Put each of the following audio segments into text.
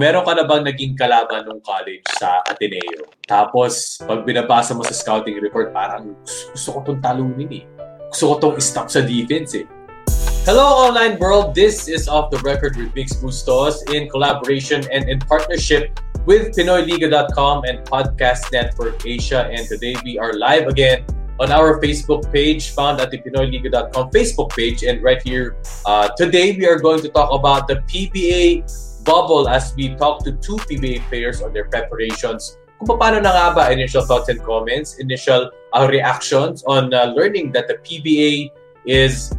meron ka na bang naging kalaban nung college sa Ateneo? Tapos, pag binabasa mo sa scouting report, parang gusto ko tong talunin eh. Gusto ko tong stop sa defense eh. Hello, online world. This is Off the Record with Mix Bustos in collaboration and in partnership with PinoyLiga.com and Podcast Network Asia. And today we are live again on our Facebook page, found at the PinoyLiga.com Facebook page. And right here, uh, today we are going to talk about the PBA bubble as we talk to two PBA players on their preparations. Kung paano na nga ba initial thoughts and comments, initial uh, reactions on uh, learning that the PBA is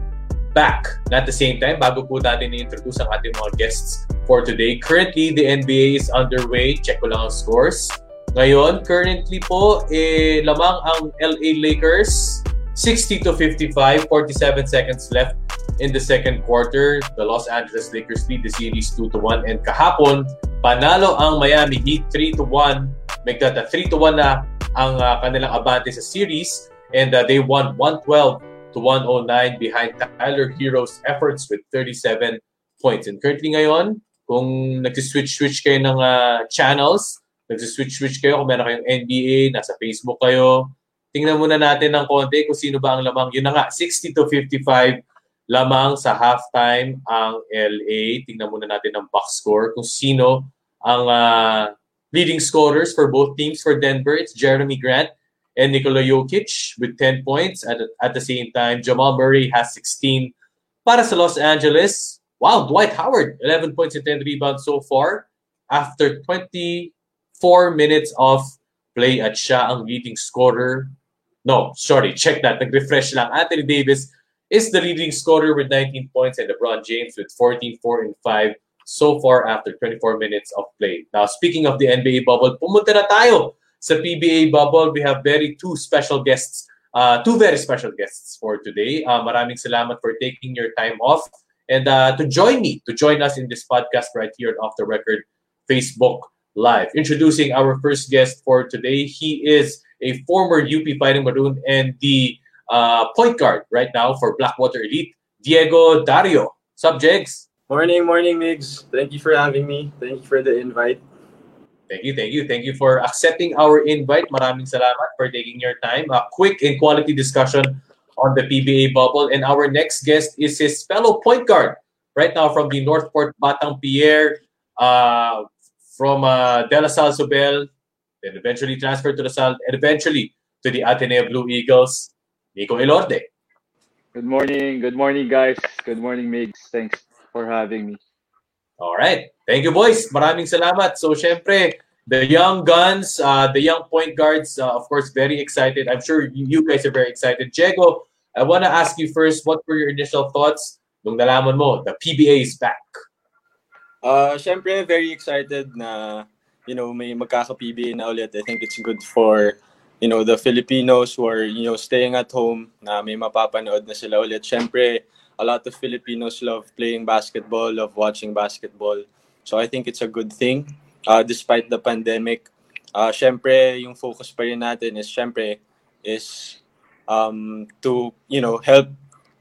back. at the same time, bago po natin i-introduce ang ating mga guests for today. Currently, the NBA is underway. Check ko lang ang scores. Ngayon, currently po, eh, lamang ang LA Lakers 60 to 55, 47 seconds left in the second quarter. The Los Angeles Lakers lead the series 2 to 1 and kahapon panalo ang Miami Heat 3 to 1. Make that a 3 to 1 na ang uh, kanilang abante sa series and uh, they won 112 to 109 behind Tyler Hero's efforts with 37 points. And currently ngayon, kung nag-switch-switch kayo ng uh, channels, nag-switch-switch kayo, kung meron kayong NBA, nasa Facebook kayo, tingnan muna natin ng konti kung sino ba ang lamang. Yun na nga, 60 to 55 lamang sa halftime ang LA. Tingnan muna natin ang box score kung sino ang uh, leading scorers for both teams for Denver. It's Jeremy Grant and Nikola Jokic with 10 points. At, at the same time, Jamal Murray has 16. Para sa Los Angeles, wow, Dwight Howard, 11 points and 10 rebounds so far after 24 minutes of play at siya ang leading scorer. No, sorry, check that. Nag-refresh lang. Anthony Davis is the leading scorer with 19 points and LeBron James with 14, 4, and 5 so far after 24 minutes of play. Now, speaking of the NBA bubble, pumunta na tayo sa PBA bubble. We have very two special guests, uh, two very special guests for today. Uh, maraming salamat for taking your time off and uh, to join me, to join us in this podcast right here at Off the Record Facebook Live. Introducing our first guest for today. He is a former UP Fighting Maroon and the uh, point guard right now for Blackwater Elite, Diego Dario. Subjects. Morning, morning, Migs. Thank you for having me. Thank you for the invite. Thank you, thank you. Thank you for accepting our invite. Maraming salamat for taking your time. A quick and quality discussion on the PBA bubble. And our next guest is his fellow point guard right now from the Northport Batang Pierre, uh, from uh, De La Salle Sobel, then eventually transferred to La Salle, and eventually to the Ateneo Blue Eagles. Nico Elorde. Good morning. Good morning, guys. Good morning, Migs. Thanks for having me. All right. Thank you, boys. Maraming salamat. So, syempre, the young guns, uh, the young point guards, uh, of course, very excited. I'm sure you guys are very excited. Diego, I want to ask you first, what were your initial thoughts nung nalaman mo the PBA is back? Uh, syempre, very excited na, you know, may magkaka-PBA na ulit. I think it's good for you know, the Filipinos who are, you know, staying at home na may mapapanood na sila ulit. Siyempre, a lot of Filipinos love playing basketball, love watching basketball. So I think it's a good thing. Uh, despite the pandemic, uh, syempre, yung focus pa rin natin is, syempre, is um, to, you know, help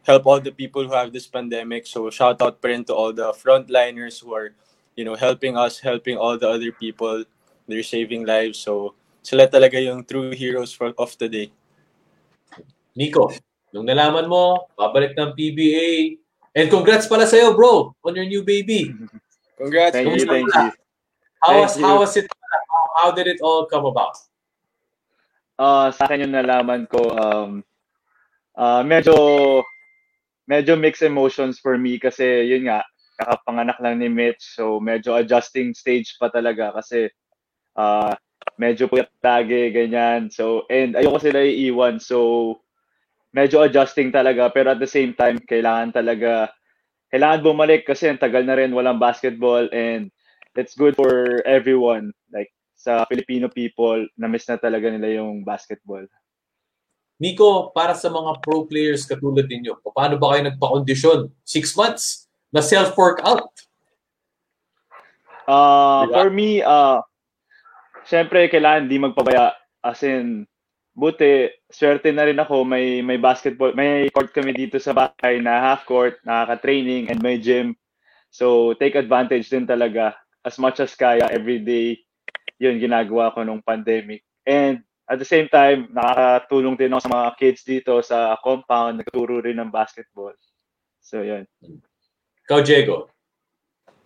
help all the people who have this pandemic. So shout out pa rin to all the frontliners who are, you know, helping us, helping all the other people. They're saving lives. So sila talaga yung true heroes for, of the day. Nico, nung nalaman mo, babalik ng PBA, and congrats pala sa'yo, bro, on your new baby. Congrats. Thank you, thank you. How was, how was it, how, how did it all come about? Uh, sa akin yung nalaman ko, um, uh, medyo, medyo mixed emotions for me kasi yun nga, kakapanganak lang ni Mitch, so medyo adjusting stage pa talaga kasi uh, medyo puyat lagi, ganyan. So, and ayoko sila iiwan. So, medyo adjusting talaga. Pero at the same time, kailangan talaga, kailangan bumalik kasi ang tagal na rin walang basketball and it's good for everyone. Like, sa Filipino people, na-miss na talaga nila yung basketball. Nico, para sa mga pro players katulad ninyo, paano ba kayo nagpa-kondisyon? Six months na self-workout? Uh, diba? For me, uh, syempre kailangan di magpabaya as in buti swerte na rin ako may may basketball may court kami dito sa bahay na half court nakaka-training and may gym so take advantage din talaga as much as kaya every day yun ginagawa ko nung pandemic. And at the same time, nakakatulong din ako sa mga kids dito sa compound, nagturo rin ng basketball. So, yun. Ikaw, Diego.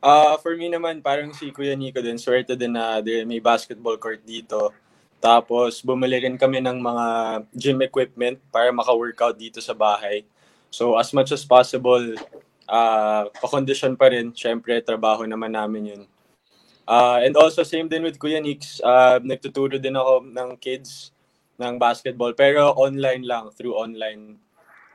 Uh, for me naman, parang si Kuya Nico din, swerte din na may basketball court dito. Tapos, bumili rin kami ng mga gym equipment para maka-workout dito sa bahay. So, as much as possible, uh, pa-condition pa rin. Siyempre, trabaho naman namin yun. Uh, and also, same din with Kuya Nix. Uh, nagtuturo din ako ng kids ng basketball. Pero online lang, through online.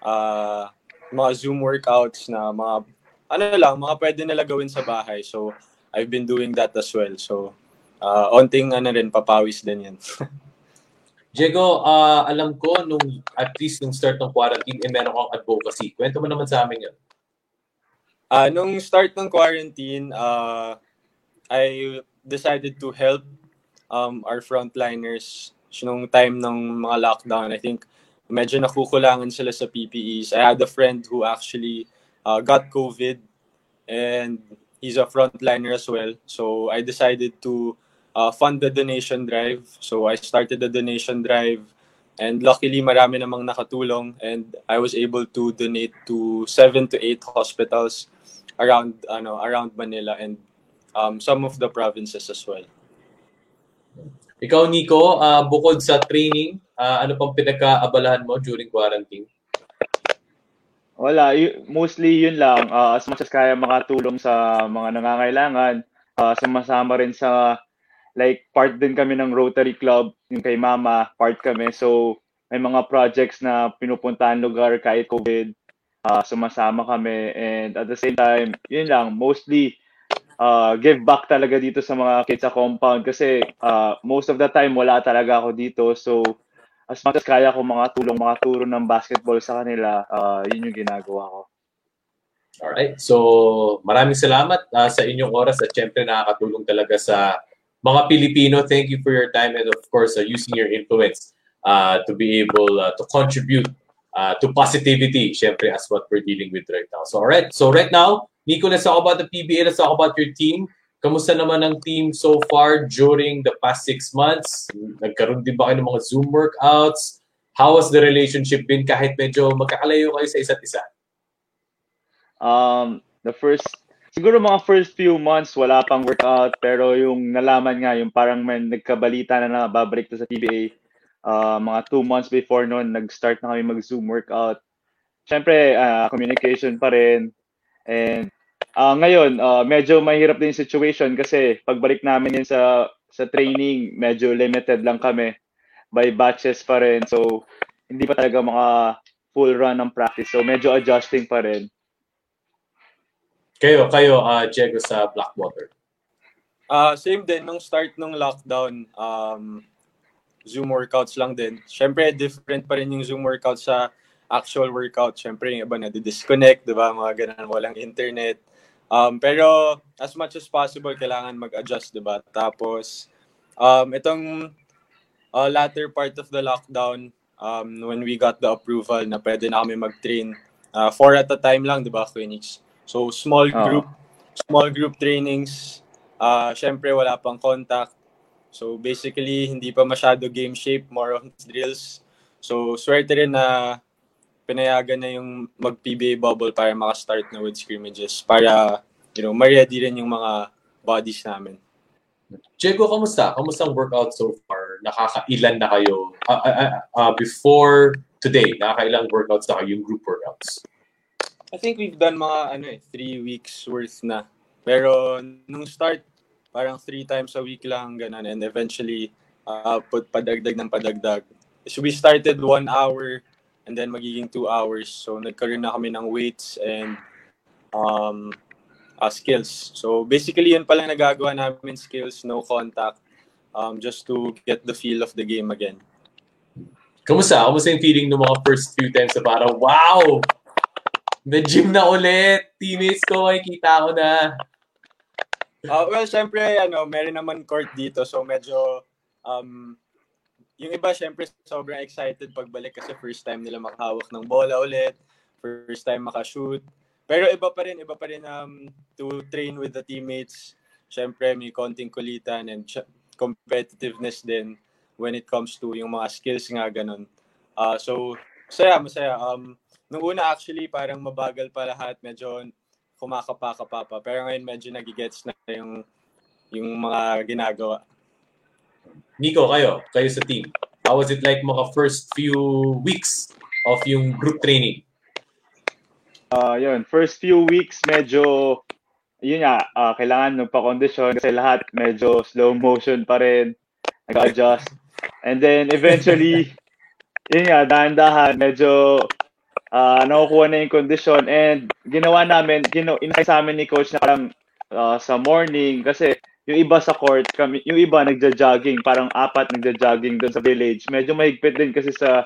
Uh, mga Zoom workouts na mga ano lang, mga pwede nila gawin sa bahay. So, I've been doing that as well. So, uh, onting ano rin, papawis din yan. Diego, uh, alam ko nung at least nung start ng quarantine, eh, meron kang advocacy. Kwento mo naman sa amin yun. Uh, nung start ng quarantine, uh, I decided to help um, our frontliners nung time ng mga lockdown. I think medyo nakukulangan sila sa PPEs. I had a friend who actually uh, got COVID and he's a frontliner as well. So I decided to uh, fund the donation drive. So I started the donation drive and luckily marami namang nakatulong and I was able to donate to seven to eight hospitals around ano around Manila and um, some of the provinces as well. Ikaw, Nico, uh, bukod sa training, uh, ano pang pinagkaabalahan mo during quarantine? Wala, mostly yun lang. Uh, as much as kaya makatulong sa mga nangangailangan, uh, sumasama rin sa, like, part din kami ng Rotary Club, yung kay Mama, part kami. So, may mga projects na pinupuntahan lugar kahit COVID, uh, sumasama kami. And at the same time, yun lang, mostly, uh, give back talaga dito sa mga kids sa compound kasi uh, most of the time wala talaga ako dito. So, as much as kaya ko mga tulong, mga turo ng basketball sa kanila, uh, yun yung ginagawa ko. Alright. So, maraming salamat uh, sa inyong oras at syempre nakakatulong talaga sa mga Pilipino. Thank you for your time and of course uh, using your influence uh, to be able uh, to contribute uh, to positivity, syempre as what we're dealing with right now. So, alright. So, right now, Nico, let's talk about the PBA. Let's talk about your team. Kamusta naman ang team so far during the past six months? Nagkaroon din ba kayo ng mga Zoom workouts? How has the relationship been kahit medyo magkakalayo kayo sa isa't isa? Um, the first, siguro mga first few months wala pang workout pero yung nalaman nga, yung parang may nagkabalita na na babalik to sa PBA, uh, mga two months before noon, nag-start na kami mag-Zoom workout. Siyempre, uh, communication pa rin. And Uh, ngayon, uh, medyo mahirap din yung situation kasi pagbalik namin yun sa sa training, medyo limited lang kami by batches pa rin. So, hindi pa talaga mga full run ng practice. So, medyo adjusting pa rin. Kayo, kayo, uh, Diego sa Blackwater. Uh, same din, nung start nung lockdown, um, Zoom workouts lang din. Siyempre, different pa rin yung Zoom workouts sa actual workout. Siyempre, yung iba na disconnect, di ba? Mga ganun, walang internet. Um, pero as much as possible, kailangan mag-adjust, di ba? Tapos, um, itong uh, latter part of the lockdown, um, when we got the approval na pwede na kami mag-train, uh, four at a time lang, di ba, Phoenix? So, small group, oh. small group trainings. Uh, Siyempre, wala pang contact. So, basically, hindi pa masyado game shape, more of drills. So, swerte rin na pinayagan na yung mag-PBA bubble para maka-start na with scrimmages para, you know, ma-ready rin yung mga bodies namin. Diego, kamusta? Kamusta ang workout so far? Nakakailan na kayo? Uh, uh, uh, before today, nakakailang workouts na kayo, yung group workouts? I think we've done mga ano eh, three weeks worth na. Pero nung start, parang three times a week lang, ganun. And eventually, uh, put padagdag ng padagdag. So we started one hour and then magiging two hours. So nagkaroon na kami ng weights and um, uh, skills. So basically yun pala nagagawa namin skills, no contact, um, just to get the feel of the game again. Kamusta? Kamusta yung feeling ng mga first few times na parang, wow! May gym na ulit! Teammates ko, makikita ko na. Uh, well, syempre, ano, meron naman court dito. So medyo um, yung iba, syempre, sobrang excited pagbalik kasi first time nila makahawak ng bola ulit, first time makashoot. Pero iba pa rin, iba pa rin um, to train with the teammates. syempre may konting kulitan and competitiveness din when it comes to yung mga skills nga ganun. Uh, so, masaya, masaya. Um, nung una actually, parang mabagal pa lahat. Medyo kumakapa-kapa pa. Pero ngayon medyo nagigets na yung, yung mga ginagawa. Nico, kayo, kayo sa team. How was it like mga first few weeks of yung group training? Uh, yun, first few weeks medyo yun nga, uh, kailangan magpa-condition kasi lahat medyo slow motion pa rin, nag-adjust. And then eventually, yun nga, dahan-dahan, medyo uh, nakukuha na yung condition and ginawa namin, gino, inay sa amin ni coach na parang uh, sa morning kasi yung iba sa court, kami, yung iba nagja-jogging, parang apat nagja-jogging doon sa village. Medyo mahigpit din kasi sa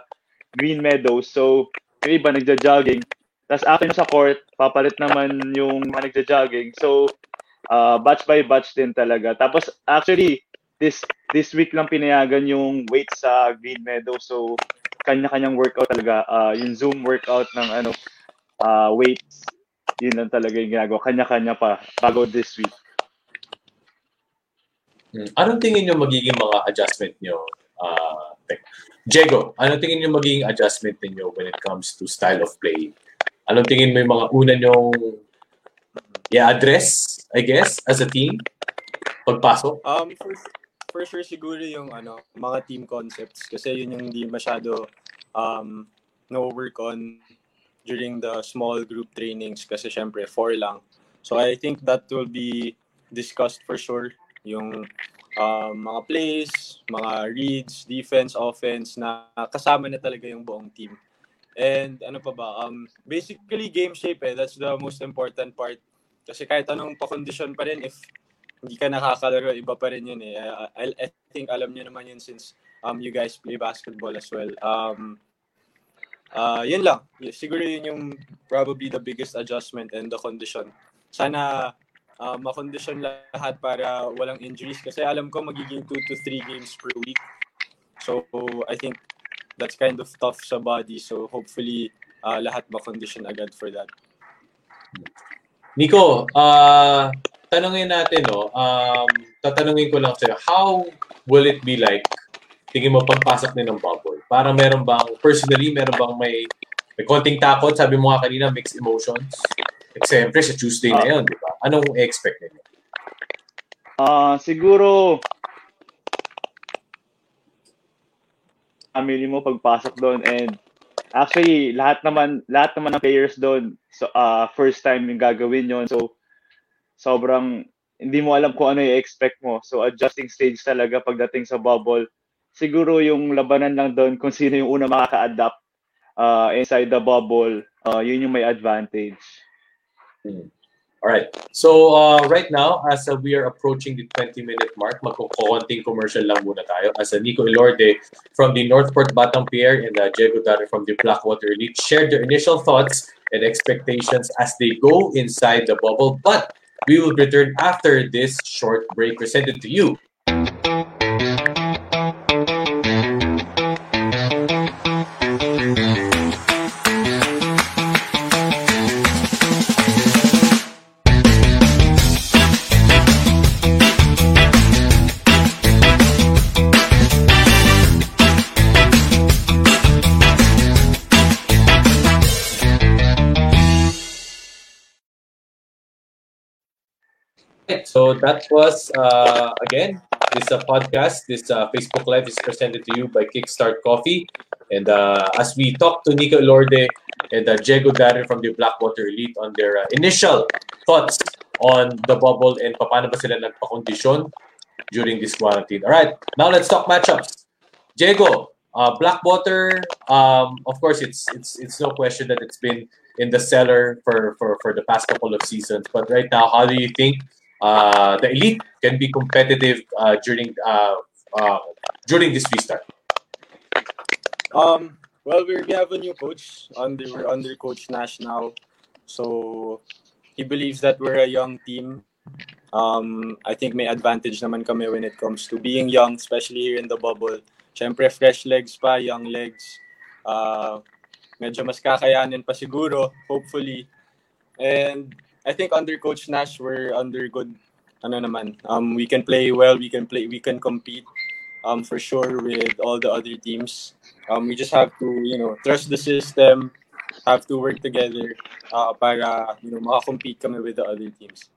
Green Meadows. So, yung iba nagja-jogging. Tapos after sa court, papalit naman yung mga nagja-jogging. So, uh, batch by batch din talaga. Tapos actually, this this week lang pinayagan yung weights sa Green Meadows. So, kanya-kanyang workout talaga. Uh, yung Zoom workout ng ano uh, weights, yun lang talaga yung ginagawa. Kanya-kanya pa bago this week. Hmm. Anong tingin nyo magiging mga adjustment nyo? Uh, Diego, anong tingin nyo magiging adjustment niyo when it comes to style of play? Anong tingin mo yung mga una nyong i-address, I guess, as a team? Pagpasok? Um, for, for sure siguro yung ano, mga team concepts kasi yun yung hindi masyado um, no-work on during the small group trainings kasi syempre four lang. So I think that will be discussed for sure yung um, mga plays, mga reads, defense, offense na kasama na talaga yung buong team. And ano pa ba, um, basically game shape eh, that's the most important part. Kasi kahit anong pa-condition pa rin, if hindi ka nakakalaro, iba pa rin yun eh. I, I think alam niyo naman yun since um, you guys play basketball as well. Um, uh, yun lang. Siguro yun yung probably the biggest adjustment and the condition. Sana uh, makondisyon lahat para walang injuries kasi alam ko magiging 2 to 3 games per week. So I think that's kind of tough sa body. So hopefully uh, lahat makondisyon agad for that. Nico, uh, tanungin natin, no, um, tatanungin ko lang sa'yo, how will it be like tingin mo pagpasok din ng bubble? Para meron bang, personally, meron bang may, may konting takot? Sabi mo nga kanina, mixed emotions. Siyempre, sa Tuesday na ah. yun, di ba? Anong expect ninyo? Ah, uh, siguro family mo pagpasok doon and actually lahat naman lahat naman ng players doon so uh, first time yung gagawin yon so sobrang hindi mo alam kung ano i-expect mo so adjusting stage talaga pagdating sa bubble siguro yung labanan lang doon kung sino yung una makaka-adapt uh, inside the bubble uh, yun yung may advantage Hmm. All right. So uh, right now, as uh, we are approaching the 20-minute mark, magkukunting commercial lang muna tayo. As uh, Nico Ilorde from the Northport Batang Pier and uh, Diego Dari from the Blackwater Elite shared their initial thoughts and expectations as they go inside the bubble. But we will return after this short break presented to you So that was uh, again this uh, podcast. This uh, Facebook Live is presented to you by Kickstart Coffee, and uh, as we talk to Nico Lorde and uh, Diego Darren from the Blackwater Elite on their uh, initial thoughts on the bubble and paano ba sila nagpa-condition during this quarantine. All right, now let's talk matchups. Diego, uh, Blackwater. Um, of course, it's it's it's no question that it's been in the cellar for for for the past couple of seasons. But right now, how do you think the elite can be competitive uh, during uh, uh, during this restart? Um, well, we have a new coach under under Coach Nash now, so he believes that we're a young team. Um, I think may advantage naman kami when it comes to being young, especially here in the bubble. Siyempre, fresh legs pa, young legs. Uh, medyo mas kakayanin pa siguro, hopefully. And I think under Coach Nash, we're under good ano naman, um, we can play well, we can play, we can compete um, for sure with all the other teams. Um, we just have to, you know, trust the system, have to work together uh, para, you know, makakompete kami with the other teams.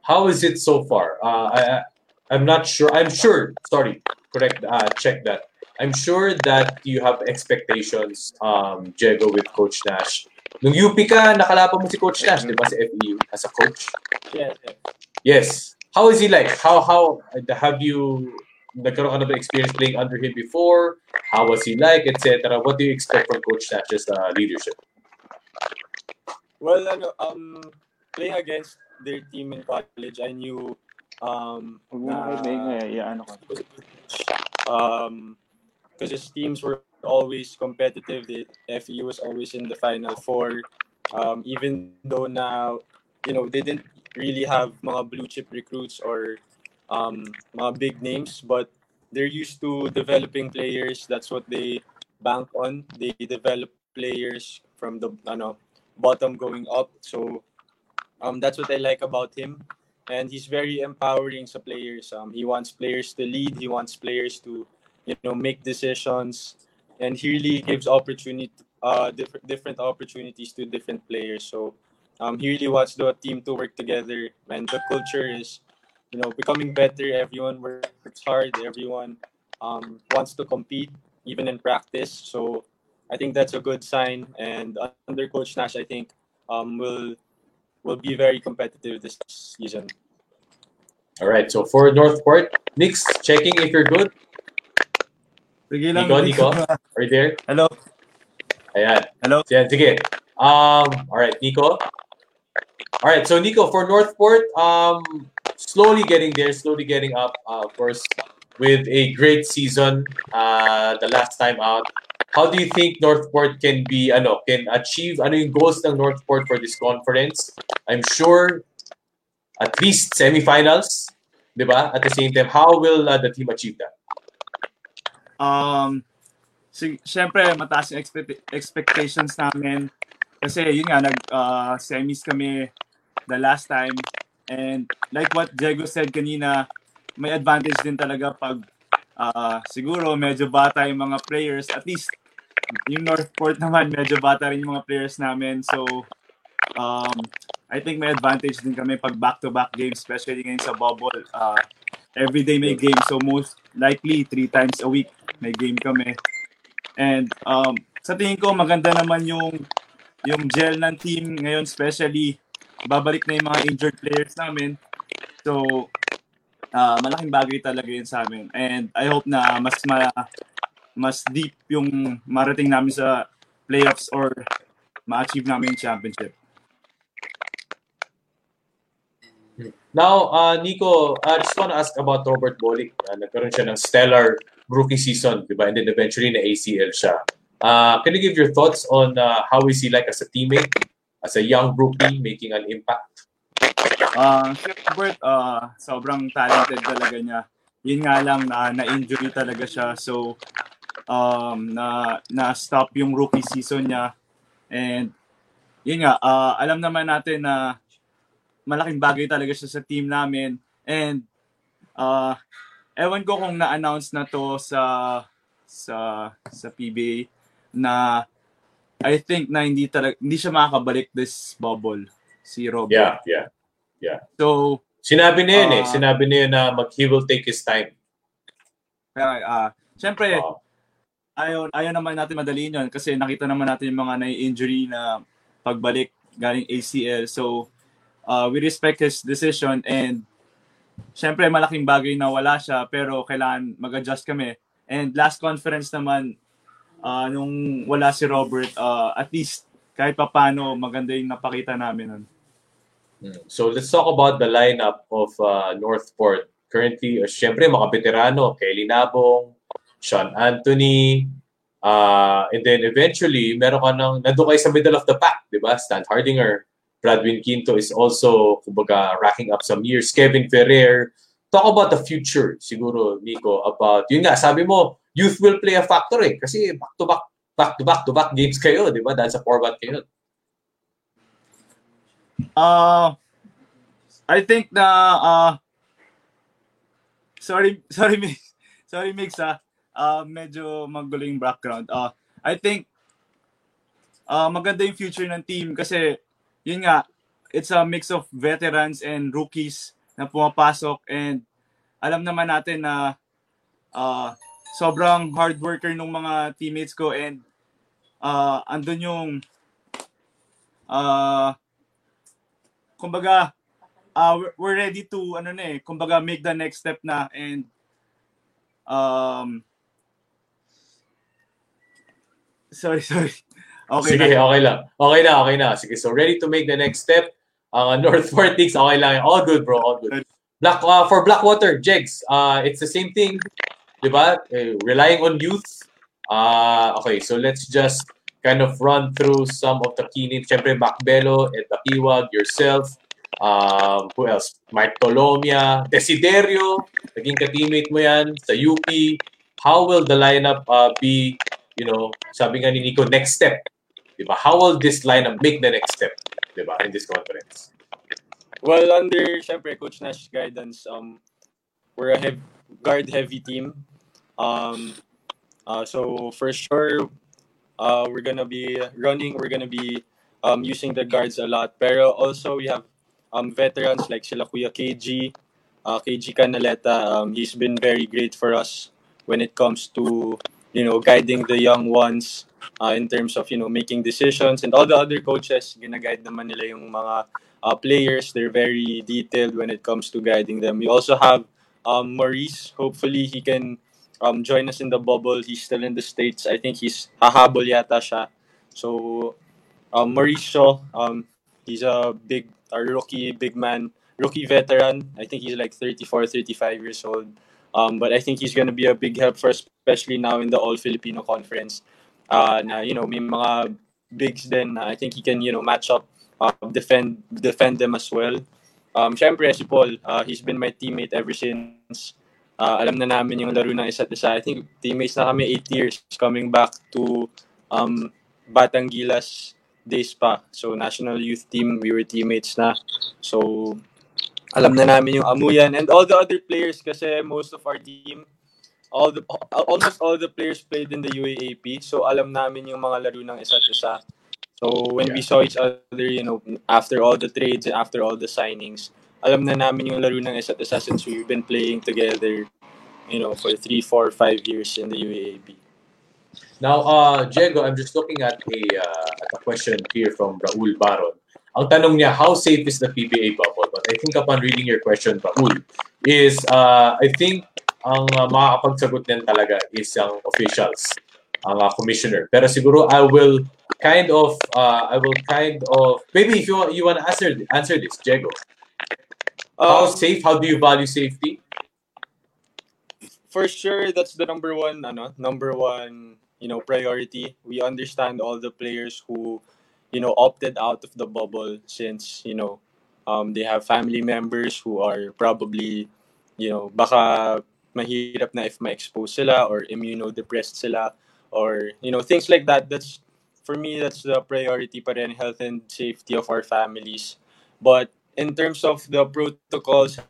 How is it so far? Uh, I, I'm not sure. I'm sure. Sorry, correct. Uh, check that. I'm sure that you have expectations, um, Diego, with Coach Nash. Nung UP ka, nakalaban mo si Coach Nash, di ba, sa FEU, as a coach? Yes, yes. Yes. How is he like? How how have you nagkaroon ka na ba experience playing under him before? How was he like, etc. What do you expect from Coach Nash's uh, leadership? Well, ano, um, playing against their team in college, I knew um, Huwag na kayo maingay. Iya, ano ka. um, because his teams were always competitive. The FE was always in the final four. Um, even though now, you know, they didn't really have mga blue chip recruits or um, mga big names, but they're used to developing players. That's what they bank on. They develop players from the ano, bottom going up. So um, that's what I like about him. And he's very empowering sa players. Um, he wants players to lead. He wants players to, you know, make decisions. And he really gives opportunity, uh, different different opportunities to different players. So um, he really wants the team to work together. And the culture is, you know, becoming better. Everyone works hard. Everyone um, wants to compete, even in practice. So I think that's a good sign. And under Coach Nash, I think um, will will be very competitive this season. All right. So for Northport, Nick's checking if you're good. Sige lang. Nico, Nico, are you there? Hello. Ayan. Hello. Sige, sige. Um, all right, Nico. All right, so Nico, for Northport, um, slowly getting there, slowly getting up, uh, of course, with a great season uh, the last time out. How do you think Northport can be, ano, can achieve, ano yung goals ng Northport for this conference? I'm sure at least semifinals, di ba? At the same time, how will uh, the team achieve that? Um, si, syempre, mataas yung expect- expectations namin. Kasi yun nga, nag-semis kami the last time. And like what Diego said kanina, may advantage din talaga pag ah, siguro medyo bata yung mga players. At least, yung Northport naman, medyo bata rin yung mga players namin. So, um, I think may advantage din kami pag back-to-back games, especially ngayon sa bubble. Uh, every day may game, so most likely three times a week may game kami. And um, sa tingin ko maganda naman yung yung gel ng team ngayon, especially babalik na yung mga injured players namin. So, ah, malaking bagay talaga yun sa amin. And I hope na mas ma, mas deep yung marating namin sa playoffs or ma-achieve namin yung championship. Now, uh, Nico, I just want to ask about Robert Bolick. Uh, nagkaroon siya ng stellar rookie season, di ba? And then eventually na ACL siya. Uh, can you give your thoughts on uh, how is he like as a teammate, as a young rookie making an impact? Ah, si Robert, ah, sobrang talented talaga niya. Yun nga lang na na-injury talaga siya. So um na na-stop yung rookie season niya. And yun nga, ah, alam naman natin na malaking bagay talaga siya sa team namin. And ah ewan ko kung na-announce na to sa sa sa PBA na I think na hindi talaga hindi siya makakabalik this bubble si Robert. Yeah, yeah. So Sinabi na yun eh. Ah. Sinabi na yun na mag, he will take his time. Kaya, ah, syempre, Uh, ayaw, ayaw naman natin madaliin yun kasi nakita naman natin yung mga na-injury na pagbalik galing ACL. So, uh, we respect his decision and syempre malaking bagay na wala siya pero kailangan mag-adjust kami. And last conference naman, ah, nung wala si Robert, ah, at least kahit papano maganda yung napakita namin nun. So let's talk about the lineup of uh, Northport. Currently, uh, syempre mga veterano, Kelly Nabong, Sean Anthony, uh, and then eventually, meron ka ng, nandun kayo sa middle of the pack, di ba? Stan Hardinger, Bradwin Quinto is also, kumbaga, racking up some years. Kevin Ferrer. Talk about the future, siguro, Nico, about, yun nga, sabi mo, youth will play a factor eh. Kasi back-to-back, back-to-back-to-back games kayo, di ba? Dahil sa format kayo. Uh, I think na uh, sorry, sorry, Mix. Sorry, Mix, ah. Uh, medyo maguling background. Uh, I think uh, maganda yung future ng team kasi yun nga, it's a mix of veterans and rookies na pumapasok and alam naman natin na uh, sobrang hard worker ng mga teammates ko and uh, andun yung uh, kumbaga uh, we're ready to ano na eh kumbaga make the next step na and um sorry sorry okay sige na. okay lang. Okay na okay na. Sige so ready to make the next step. Uh, North Fortix okay lang. All good bro all good. Black uh, for Blackwater Jegs uh, it's the same thing di ba? Uh, relying on youth uh, okay so let's just kind of run through some of the key names. Syempre Macbelo Ed Bakiwag yourself. Um, who else? Mike Tolomia Desiderio naging ka-teammate mo yan sa UP how will the lineup uh, be you know, sabi nga ni Nico, next step. Diba? How will this lineup make the next step diba, in this conference? Well, under, syempre, Coach Nash guidance, um, we're a hev- guard-heavy team. Um, uh, so, for sure, uh, we're gonna be running, we're gonna be um, using the guards a lot. Pero also, we have um, veterans like sila Kuya KG, uh, KG Canaleta. Um, he's been very great for us when it comes to you know, guiding the young ones uh, in terms of, you know, making decisions. And all the other coaches, gina-guide naman nila yung mga uh, players. They're very detailed when it comes to guiding them. We also have um, Maurice. Hopefully, he can um, join us in the bubble. He's still in the States. I think he's hahabol yata siya. So, um, Maurice Shaw, um, he's a big, a rookie, big man, rookie veteran. I think he's like 34, 35 years old. Um, but I think he's going to be a big help for us, especially now in the All Filipino Conference. Uh, na, you know, may mga bigs na I think he can, you know, match up, uh, defend defend them as well. Um, Siyempre, si Paul, uh, he's been my teammate ever since. Uh, alam na namin yung laro ng isa't isa. I think teammates na kami 8 years coming back to um, Batang Gilas days pa. So, national youth team, we were teammates na. So, alam na namin yung Amuyan and all the other players kasi most of our team all the almost all the players played in the UAAP so alam namin yung mga laro ng isa't isa so when yeah. we saw each other you know after all the trades and after all the signings alam na namin yung laro ng isa't isa since we've been playing together you know for 3 4 5 years in the UAAP now uh Diego I'm just looking at a uh, at a question here from Raul Baron ang tanong niya, how safe is the PBA bubble? But I think upon reading your question, Raul, is uh, I think ang uh, makakapagsagot din talaga is ang officials, ang uh, commissioner. Pero siguro I will kind of, uh, I will kind of, maybe if you want, you want to answer, answer this, Diego. How um, safe, how do you value safety? For sure, that's the number one, ano, number one, you know, priority. We understand all the players who you know opted out of the bubble since you know um, they have family members who are probably you know baka mahirap na if ma-expose sila or immunodepressed sila or you know things like that that's for me that's the priority pa rin health and safety of our families but in terms of the protocols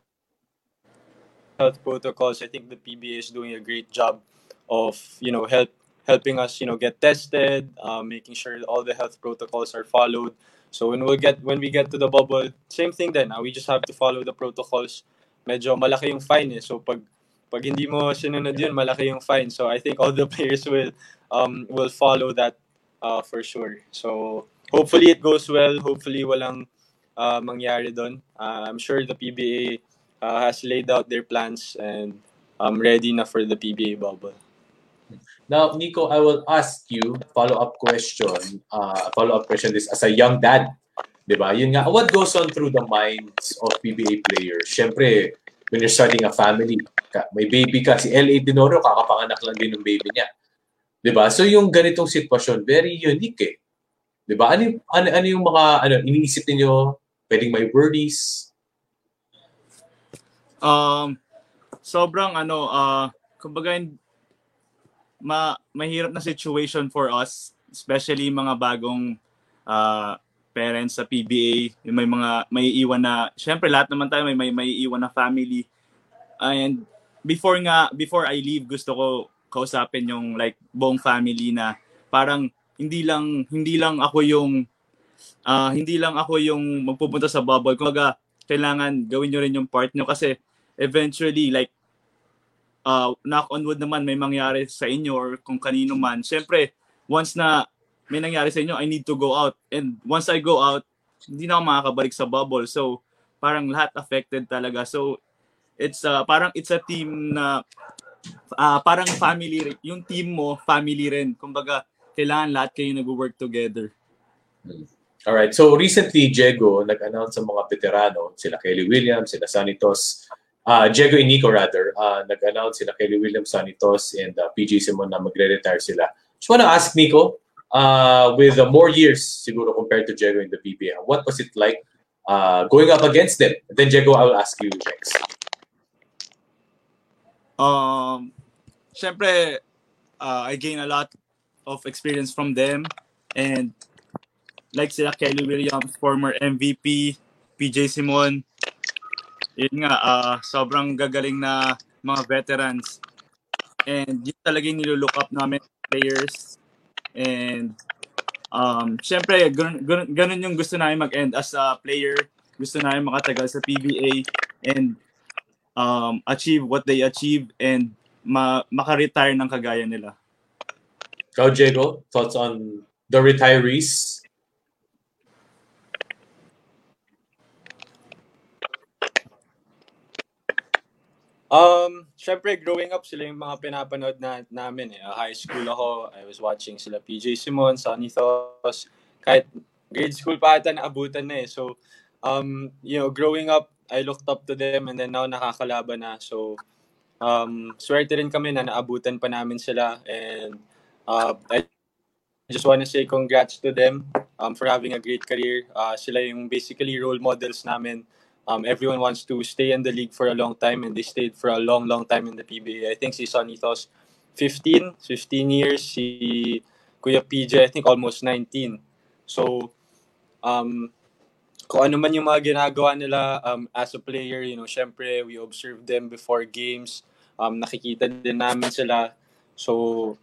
health protocols i think the PBA is doing a great job of you know help helping us, you know, get tested, uh, making sure all the health protocols are followed. So when we get when we get to the bubble, same thing then. Uh, we just have to follow the protocols. Medyo malaki yung fine eh. So pag pag hindi mo sinunod yun, malaki yung fine. So I think all the players will um will follow that uh, for sure. So hopefully it goes well. Hopefully walang uh, mangyari doon. Uh, I'm sure the PBA uh, has laid out their plans and um ready na for the PBA bubble. Now, Nico, I will ask you follow-up question. Uh, follow-up question this as a young dad. Diba? Yun nga, what goes on through the minds of PBA players? Siyempre, when you're starting a family, may baby ka, si L.A. Dinoro, kakapanganak lang din ng baby niya. Diba? So yung ganitong sitwasyon, very unique eh. Diba? Ano, ano, ano yung mga ano, iniisip niyo Pwedeng may worries? Um, sobrang ano, uh, kumbaga ma mahirap na situation for us, especially mga bagong uh, parents sa PBA, yung may mga may iwan na, syempre lahat naman tayo may may, may iwan na family. And before nga, before I leave, gusto ko kausapin yung like buong family na parang hindi lang hindi lang ako yung uh, hindi lang ako yung magpupunta sa bubble. Kumbaga, kailangan gawin nyo rin yung part nyo kasi eventually like uh, knock on wood naman may mangyari sa inyo or kung kanino man. Siyempre, once na may nangyari sa inyo, I need to go out. And once I go out, hindi na ako makakabalik sa bubble. So, parang lahat affected talaga. So, it's uh, parang it's a team na uh, parang family yung team mo family rin kumbaga kailangan lahat kayo nag-work together All right. So recently, Diego nag-announce sa mga veterano, sila Kelly Williams, sila Sanitos, uh, Diego and Nico rather, uh, nag-announce sila Kelly Williams, Sanitos, and uh, PJ Simon na magre-retire sila. Just wanna ask Nico, uh, with more years siguro compared to Diego in the PBA, what was it like uh, going up against them? Then Diego, I will ask you next. Um, syempre, uh, I gain a lot of experience from them and like sila Kelly Williams, former MVP, PJ Simon. Yun nga, uh, sobrang gagaling na mga veterans. And yun talaga yung nilulook up namin players. And um, syempre, ganun, ganun, yung gusto namin mag-end as a player. Gusto namin makatagal sa PBA and um, achieve what they achieve and ma maka-retire ng kagaya nila. Go, Diego, thoughts on the retirees Um, syempre growing up sila yung mga pinapanood na namin eh. High school ako, I was watching sila PJ Simon, Sonny Thos, kahit grade school pa ata naabutan na eh. So, um, you know, growing up, I looked up to them and then now nakakalaban na. So, um, swerte rin kami na naabutan pa namin sila and uh, I just want to say congrats to them um, for having a great career. Uh, sila yung basically role models namin um, everyone wants to stay in the league for a long time and they stayed for a long, long time in the PBA. I think si Sonitos, 15, 15 years. Si Kuya PJ, I think almost 19. So, um, kung ano man yung mga ginagawa nila um, as a player, you know, syempre, we observe them before games. Um, nakikita din namin sila. So,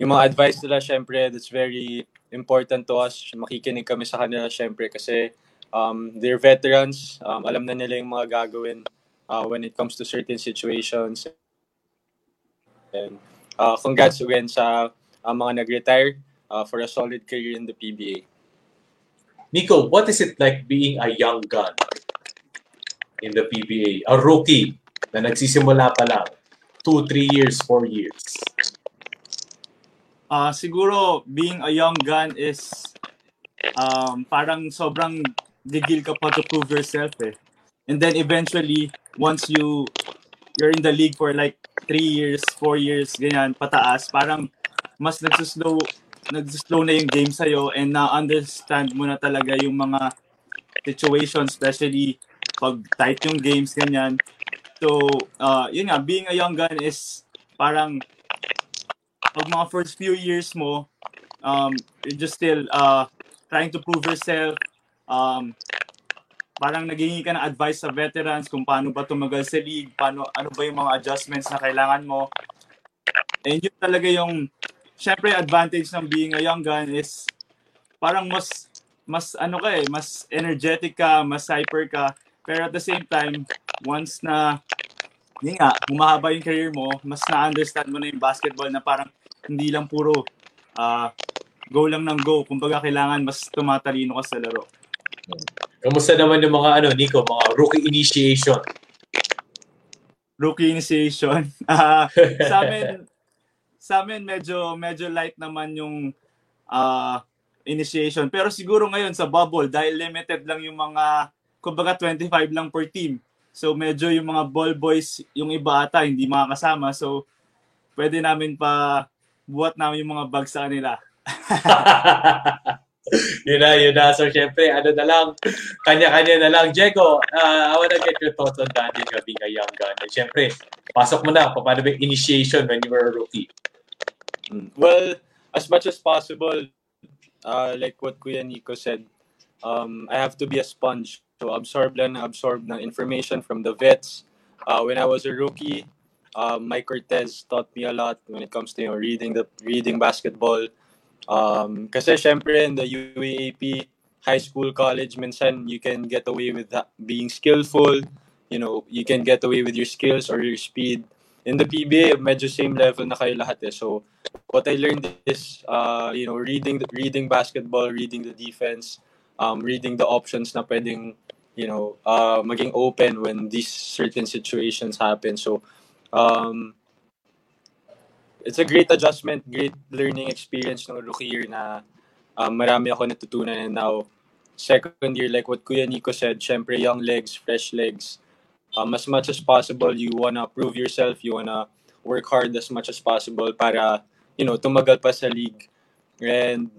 yung mga advice nila, syempre, that's very important to us. Makikinig kami sa kanila, syempre, kasi um, they're veterans. Um, alam na nila yung mga gagawin uh, when it comes to certain situations. And uh, congrats again sa uh, mga nag-retire uh, for a solid career in the PBA. Nico, what is it like being a young gun in the PBA? A rookie na nagsisimula pa lang. Two, three years, four years. Uh, siguro, being a young gun is um, parang sobrang gigil ka pa to prove yourself eh. And then eventually, once you you're in the league for like three years, four years, ganyan, pataas, parang mas nagsuslow, nagsuslow na yung game sa'yo and na-understand mo na talaga yung mga situations, especially pag tight yung games, ganyan. So, uh, yun nga, being a young gun is parang pag mga first few years mo, um, you're just still uh, trying to prove yourself, um, parang naghingi ka ng advice sa veterans kung paano ba tumagal sa league, paano, ano ba yung mga adjustments na kailangan mo. And yun talaga yung, syempre advantage ng being a young gun is parang mas, mas ano ka eh, mas energetic ka, mas hyper ka. Pero at the same time, once na, yun nga, humahaba yung career mo, mas na-understand mo na yung basketball na parang hindi lang puro uh, go lang ng go. Kumbaga, kailangan mas tumatalino ka sa laro. Kamusta naman yung mga ano, Nico, mga rookie initiation? Rookie initiation. Uh, sa amin, sa amin medyo medyo light naman yung uh, initiation. Pero siguro ngayon sa bubble dahil limited lang yung mga kumbaga 25 lang per team. So medyo yung mga ball boys, yung iba ata hindi makakasama. So pwede namin pa buhat namin yung mga bags sa kanila. yun na, yun na. So, syempre, ano na lang, kanya-kanya na lang. Diego, uh, I wanna get your thoughts on that Diego, being a young gun. And syempre, pasok mo na, paano ba initiation when you were a rookie? Mm. Well, as much as possible, uh, like what Kuya Nico said, um, I have to be a sponge. So, absorb lang absorb ng information from the vets. Uh, when I was a rookie, uh, Mike Cortez taught me a lot when it comes to you know, reading the reading basketball. Um, kasi syempre in the UAAP, high school, college, minsan you can get away with that, being skillful. You know, you can get away with your skills or your speed. In the PBA, medyo same level na kayo lahat eh. So, what I learned is, uh, you know, reading reading basketball, reading the defense, um, reading the options na pwedeng, you know, uh, maging open when these certain situations happen. So, um, it's a great adjustment, great learning experience ng rookie year na um, marami ako natutunan and now second year like what Kuya Nico said, syempre young legs, fresh legs. Um, as much as possible, you wanna prove yourself, you wanna work hard as much as possible para, you know, tumagal pa sa league. And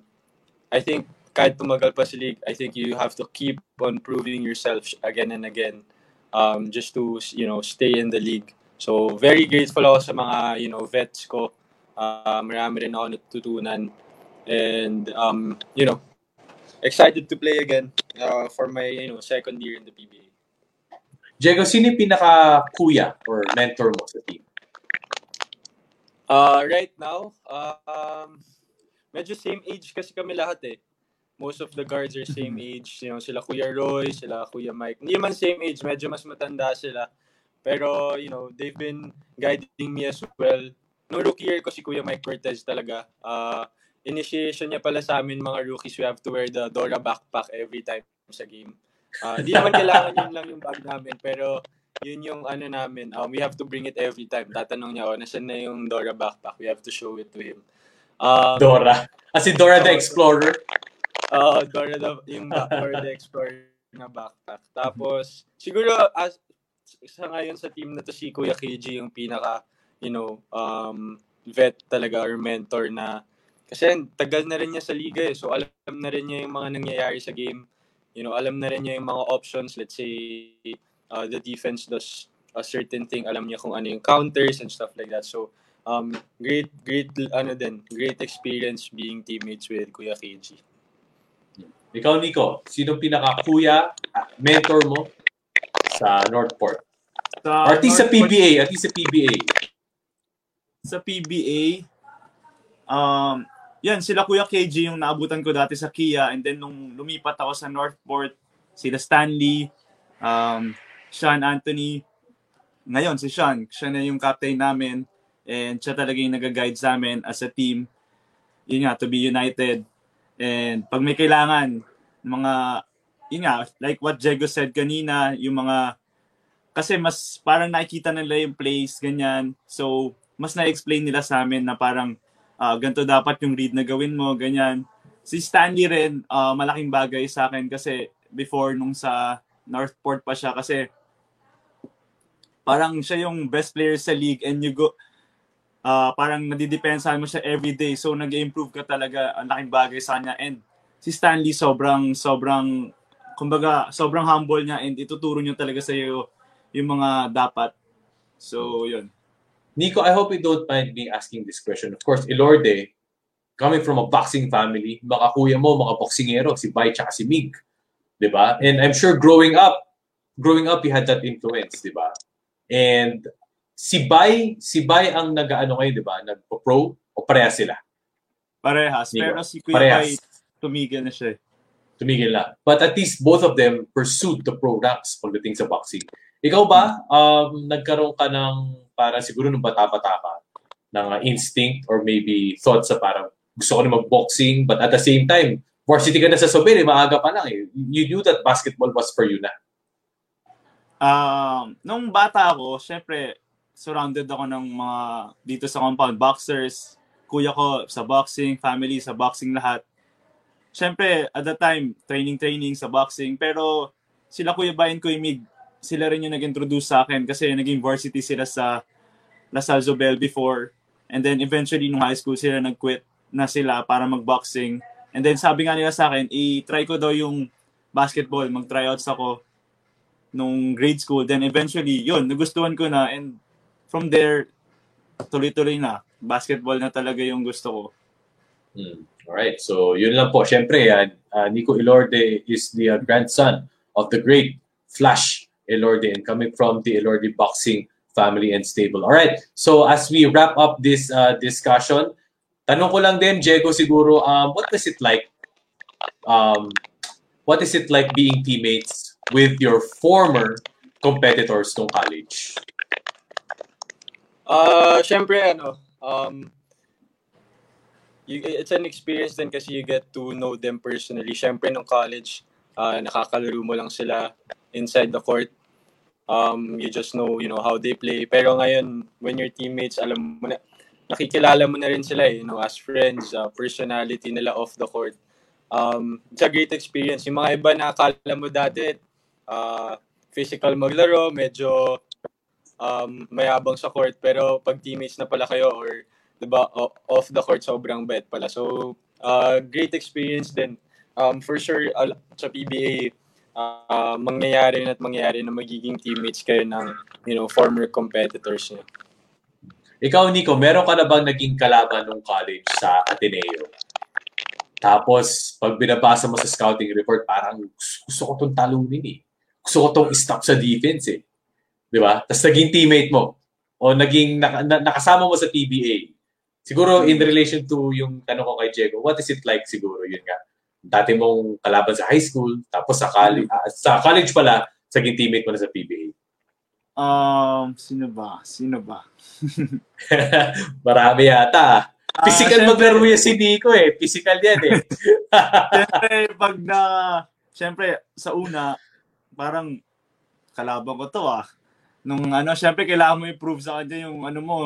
I think kahit tumagal pa sa league, I think you have to keep on proving yourself again and again um, just to, you know, stay in the league. So, very grateful ako sa mga, you know, vets ko. Uh, marami rin ako natutunan. And, um, you know, excited to play again uh, for my, you know, second year in the PBA. Diego, sino yung pinaka-kuya or mentor mo sa team? Uh, right now, um, medyo same age kasi kami lahat eh. Most of the guards are same age. You know, sila Kuya Roy, sila Kuya Mike. Hindi man same age, medyo mas matanda sila. Pero, you know, they've been guiding me as well. No rookie year ko si Kuya Mike Cortez talaga. Uh, initiation niya pala sa amin mga rookies, we have to wear the Dora backpack every time sa game. Uh, di naman kailangan yun lang yung bag namin, pero yun yung ano namin, um, we have to bring it every time. Tatanong niya, oh, nasan na yung Dora backpack? We have to show it to him. Um, Dora. As in Dora the Explorer? Oo, uh, Dora the, yung Dora the Explorer na backpack. Tapos, siguro, as, sa ngayon sa team na to si Kuya KG yung pinaka, you know, um, vet talaga or mentor na kasi tagal na rin niya sa liga eh. So alam na rin niya yung mga nangyayari sa game. You know, alam na rin niya yung mga options. Let's say uh, the defense does a certain thing. Alam niya kung ano yung counters and stuff like that. So um, great, great, ano din, great experience being teammates with Kuya KG. Ikaw, Nico, sino pinaka-kuya, mentor mo sa Northport? Sa Or at least sa PBA, at least sa PBA. Sa PBA, um, yan, sila Kuya KG yung naabutan ko dati sa Kia and then nung lumipat ako sa Northport, sila Stanley, um, Sean Anthony, ngayon si Sean, siya na yung captain namin and siya talaga yung nag-guide sa amin as a team. Yun nga, to be united. And pag may kailangan, mga, yun nga, like what Jego said kanina, yung mga, kasi mas parang nakikita nila yung plays, ganyan. So, mas na-explain nila sa amin na parang, uh, ganito dapat yung read na gawin mo, ganyan. Si Stanley rin, uh, malaking bagay sa akin kasi before nung sa Northport pa siya kasi parang siya yung best player sa league and you go, uh, parang nadidepensahan mo siya every day. So, nag-improve ka talaga. Ang laking bagay sa kanya. And si Stanley sobrang, sobrang, kumbaga, sobrang humble niya and ituturo niya talaga sa iyo yung mga dapat. So, yun. Nico, I hope you don't mind me asking this question. Of course, Ilorde, coming from a boxing family, mga kuya mo, mga boksingero, si Bai tsaka si Mig. Ba? And I'm sure growing up, growing up, you had that influence, ba? And si Bay, si Bay ang nag-ano kayo, di ba? Nagpo-pro o parehas sila? Parehas. Nico. Pero si Kuya parehas. Bay, tumigil na siya. Tumigil na. But at least both of them pursued the pro ranks pagdating sa boxing. Ikaw ba, um, nagkaroon ka ng para siguro nung bata-bata ka, ng uh, instinct or maybe thoughts sa parang gusto ko na mag-boxing but at the same time, varsity ka na sa Sobel, eh, maaga pa lang eh. You knew that basketball was for you na. Um, nung bata ako, syempre, surrounded ako ng mga dito sa compound, boxers, kuya ko sa boxing, family sa boxing lahat. Syempre, at the time, training-training sa boxing, pero sila Kuya Bayan Kuya Mig, sila rin yung nag-introduce sa akin kasi naging varsity sila sa Lasal Zobel before. And then eventually, nung high school sila nag-quit na sila para mag-boxing. And then sabi nga nila sa akin, i-try ko daw yung basketball, mag-tryouts ako nung grade school. Then eventually, yun, nagustuhan ko na. And from there, tuloy-tuloy na. Basketball na talaga yung gusto ko. Hmm. Alright, so yun lang po. Siyempre, uh, uh, Nico Ilorde is the uh, grandson of the great Flash Elorde and coming from the Elorde boxing family and stable. All right. So as we wrap up this uh, discussion, tanong ko lang din, Diego, siguro, um, what was it like? Um, what is it like being teammates with your former competitors nung college? Uh, syempre, ano, um, you, it's an experience din kasi you get to know them personally. Syempre, nung college, uh, nakakalaro mo lang sila inside the court. Um, you just know, you know, how they play. Pero ngayon, when your teammates, alam mo na, nakikilala mo na rin sila, eh, you know, as friends, uh, personality nila off the court. Um, it's a great experience. Yung mga iba na akala mo dati, uh, physical maglaro, medyo um, mayabang sa court, pero pag teammates na pala kayo or 'di ba off the court sobrang bet pala. So uh, great experience din. Um, for sure uh, sa PBA uh, mangyayari at mangyayari na magiging teammates kayo ng you know former competitors niyo. Ikaw Nico, meron ka na bang naging kalaban nung college sa Ateneo? Tapos, pag binabasa mo sa scouting report, parang gusto ko tong talunin eh. Gusto ko tong stop sa defense eh. Di ba? Tapos naging teammate mo o naging nak- na- nakasama mo sa PBA. Siguro in relation to yung tanong ko kay Diego, what is it like siguro? Yun nga. Dati mong kalaban sa high school, tapos sa college, uh, sa college pala, naging teammate mo na sa PBA. Um, sino ba? Sino ba? Marami yata. Ah. Physical uh, maglaro yan si Nico eh. Physical yan eh. Siyempre, pag na... Siyempre, sa una, parang kalaban ko to ah. Nung ano, siyempre kailangan mo i-prove sa kanya yung ano mo.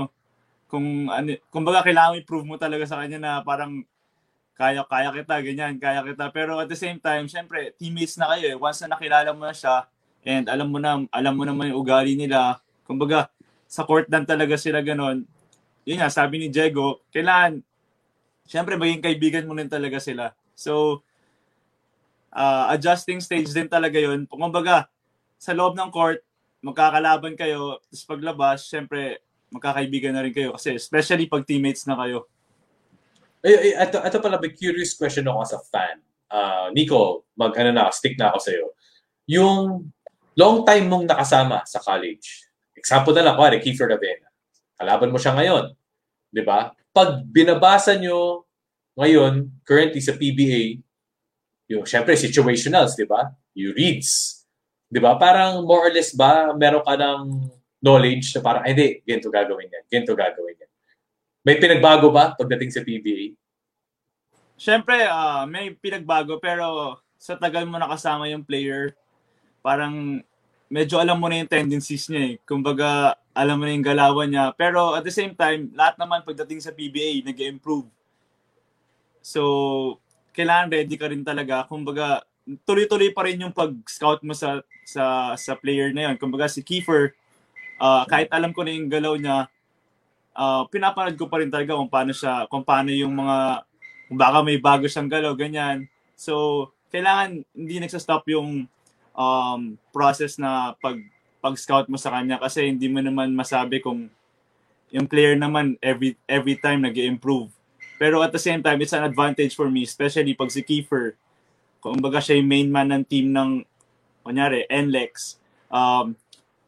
Kung ano, kumbaga kailangan i-prove mo talaga sa kanya na parang kaya kaya kita, ganyan, kaya kita. Pero at the same time, siyempre, teammates na kayo eh. Once na nakilala mo na siya, and alam mo na, alam mo naman yung ugali nila, kumbaga, sa court dan talaga sila ganon, yun nga, sabi ni Diego, kailangan, syempre maging kaibigan mo rin talaga sila. So, uh, adjusting stage din talaga yun. Kumbaga, sa loob ng court, magkakalaban kayo, tapos paglabas, syempre, magkakaibigan na rin kayo. Kasi especially pag teammates na kayo. Ay, ay, ito, ito pala, may curious question ako as a fan. Uh, Nico, mag, ano na, stick na ako sa'yo. Yung long time mong nakasama sa college, example na lang, kuwari, Kiefer Ravena Kalaban mo siya ngayon. Di ba? Pag binabasa nyo ngayon, currently sa PBA, yung, syempre, situationals, di ba? Yung reads. Di ba? Parang more or less ba, meron ka ng knowledge na parang, hindi, ganito gagawin yan, ganito gagawin yan. May pinagbago ba pagdating sa PBA? Siyempre, uh, may pinagbago pero sa tagal mo nakasama yung player, parang medyo alam mo na yung tendencies niya eh. Kumbaga, alam mo na yung galawan niya. Pero at the same time, lahat naman pagdating sa PBA, nag improve So, kailangan ready ka rin talaga. Kumbaga, tuloy-tuloy pa rin yung pag-scout mo sa sa sa player na yun. Kumbaga si Kiefer, uh, kahit alam ko na yung galaw niya, uh, pinapanood ko pa rin talaga kung paano siya, kung paano yung mga, kung baka may bago siyang galaw, ganyan. So, kailangan hindi nagsa-stop yung um, process na pag pag-scout mo sa kanya kasi hindi mo naman masabi kung yung player naman every every time nag improve Pero at the same time, it's an advantage for me, especially pag si Kiefer, kung baga siya yung main man ng team ng, kunyari, NLEX, um,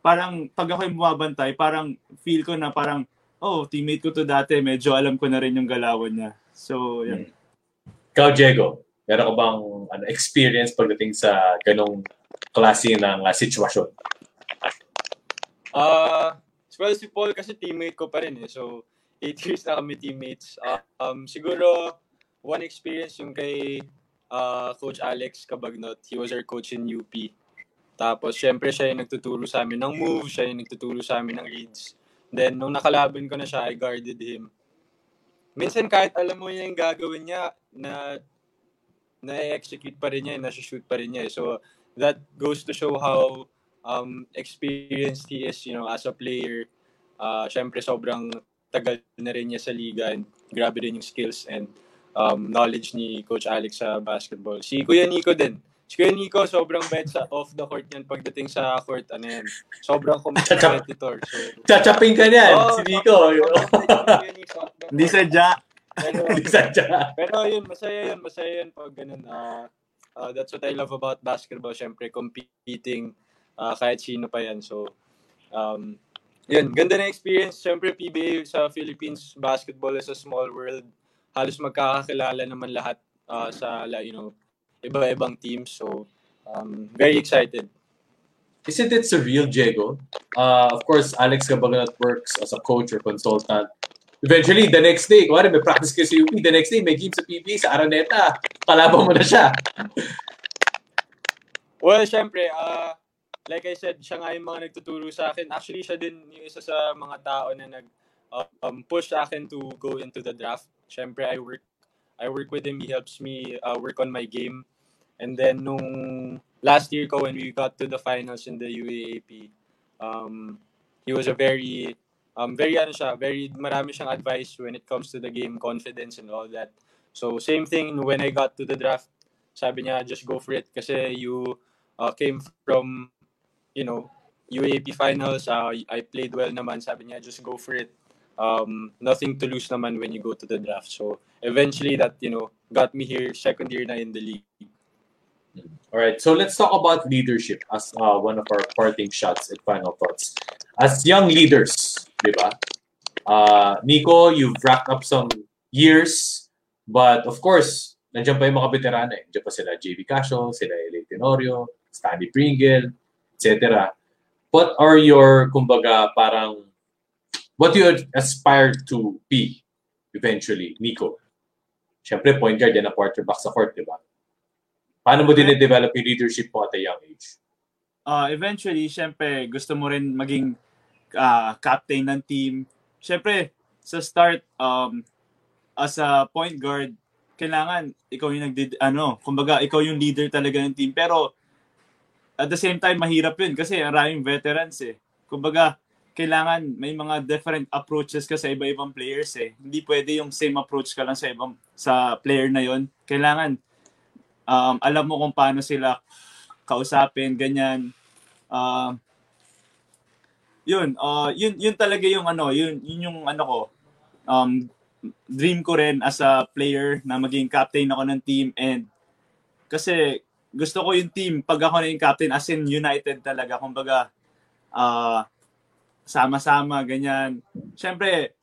parang pag ako yung bumabantay, parang feel ko na parang, oh, teammate ko to dati, medyo alam ko na rin yung galawan niya. So, yan. Ikaw, Diego, meron ka bang ano, experience pagdating sa ganong klase ng uh, sitwasyon? Uh, well, si Paul kasi teammate ko pa rin eh. So, eight years na kami teammates. Uh, um, siguro, one experience yung kay uh, Coach Alex Kabagnot. He was our coach in UP. Tapos, syempre, siya yung nagtuturo sa amin ng move, siya yung nagtuturo sa amin ng reads. Then, nung nakalaban ko na siya, I guarded him. Minsan, kahit alam mo niya yung gagawin niya, na na-execute pa rin niya, na-shoot pa rin niya. So, that goes to show how um, experienced he is, you know, as a player. Uh, Siyempre, sobrang tagal na rin niya sa liga and grabe rin yung skills and um, knowledge ni Coach Alex sa basketball. Si Kuya Nico din. Si Nico, sobrang bet sa off the court niyan pagdating sa court. Ano yan? Sobrang competitor. So, Chachapin ka niyan, oh, si Nico. Hindi sadya. Hindi sadya. Pero yun, masaya yun. Masaya yun pag ganun. Uh, uh, that's what I love about basketball. Siyempre, competing uh, kahit sino pa yan. So, um, Yun, ganda na experience. Siyempre, PBA sa Philippines, basketball is a small world. Halos magkakakilala naman lahat uh, sa, you know, iba-ibang teams. So, um, very excited. Isn't it surreal, Diego? Uh, of course, Alex Gabaganat works as a coach or consultant. Eventually, the next day, kuwari may practice kayo sa UP, the next day may game sa PBA, sa Araneta, kalaban mo na siya. well, syempre, uh, like I said, siya nga yung mga nagtuturo sa akin. Actually, siya din yung isa sa mga tao na nag um, push sa akin to go into the draft. Siyempre, I work I work with him. He helps me uh, work on my game. And then nung last year ko when we got to the finals in the UAAP, um, he was a very um very ano siya, very marami siyang advice when it comes to the game confidence and all that. So same thing when I got to the draft, sabi niya just go for it kasi you uh, came from you know, UAP finals, uh, I played well naman. Sabi niya, just go for it. Um, nothing to lose naman when you go to the draft. So eventually that, you know, got me here second year na in the league. All right, so let's talk about leadership as uh, one of our parting shots and final thoughts. As young leaders, di ba? Uh, Nico, you've racked up some years, but of course, nandiyan pa yung mga veterano eh. Nandiyan pa sila JV Casio, sila Eli Tenorio, Stanley Pringle, etc. What are your, kumbaga, parang, what do you aspire to be eventually, Nico? Siyempre, point guard yan na quarterback sa court, di ba? Paano mo din-develop yung leadership mo at a young age? Uh, eventually, siyempre, gusto mo rin maging uh, captain ng team. Siyempre, sa start, um, as a point guard, kailangan ikaw yung nagdid ano, kumbaga ikaw yung leader talaga ng team. Pero at the same time, mahirap yun kasi maraming veterans eh. Kumbaga, kailangan may mga different approaches ka sa iba-ibang players eh. Hindi pwede yung same approach ka lang sa ibang sa player na yon. Kailangan um, alam mo kung paano sila kausapin, ganyan. Uh, yun, uh, yun yun talaga yung ano, yun yun yung ano ko. Um, dream ko rin as a player na maging captain ako ng team and kasi gusto ko yung team pag ako na yung captain as in united talaga kumbaga uh, sama-sama ganyan syempre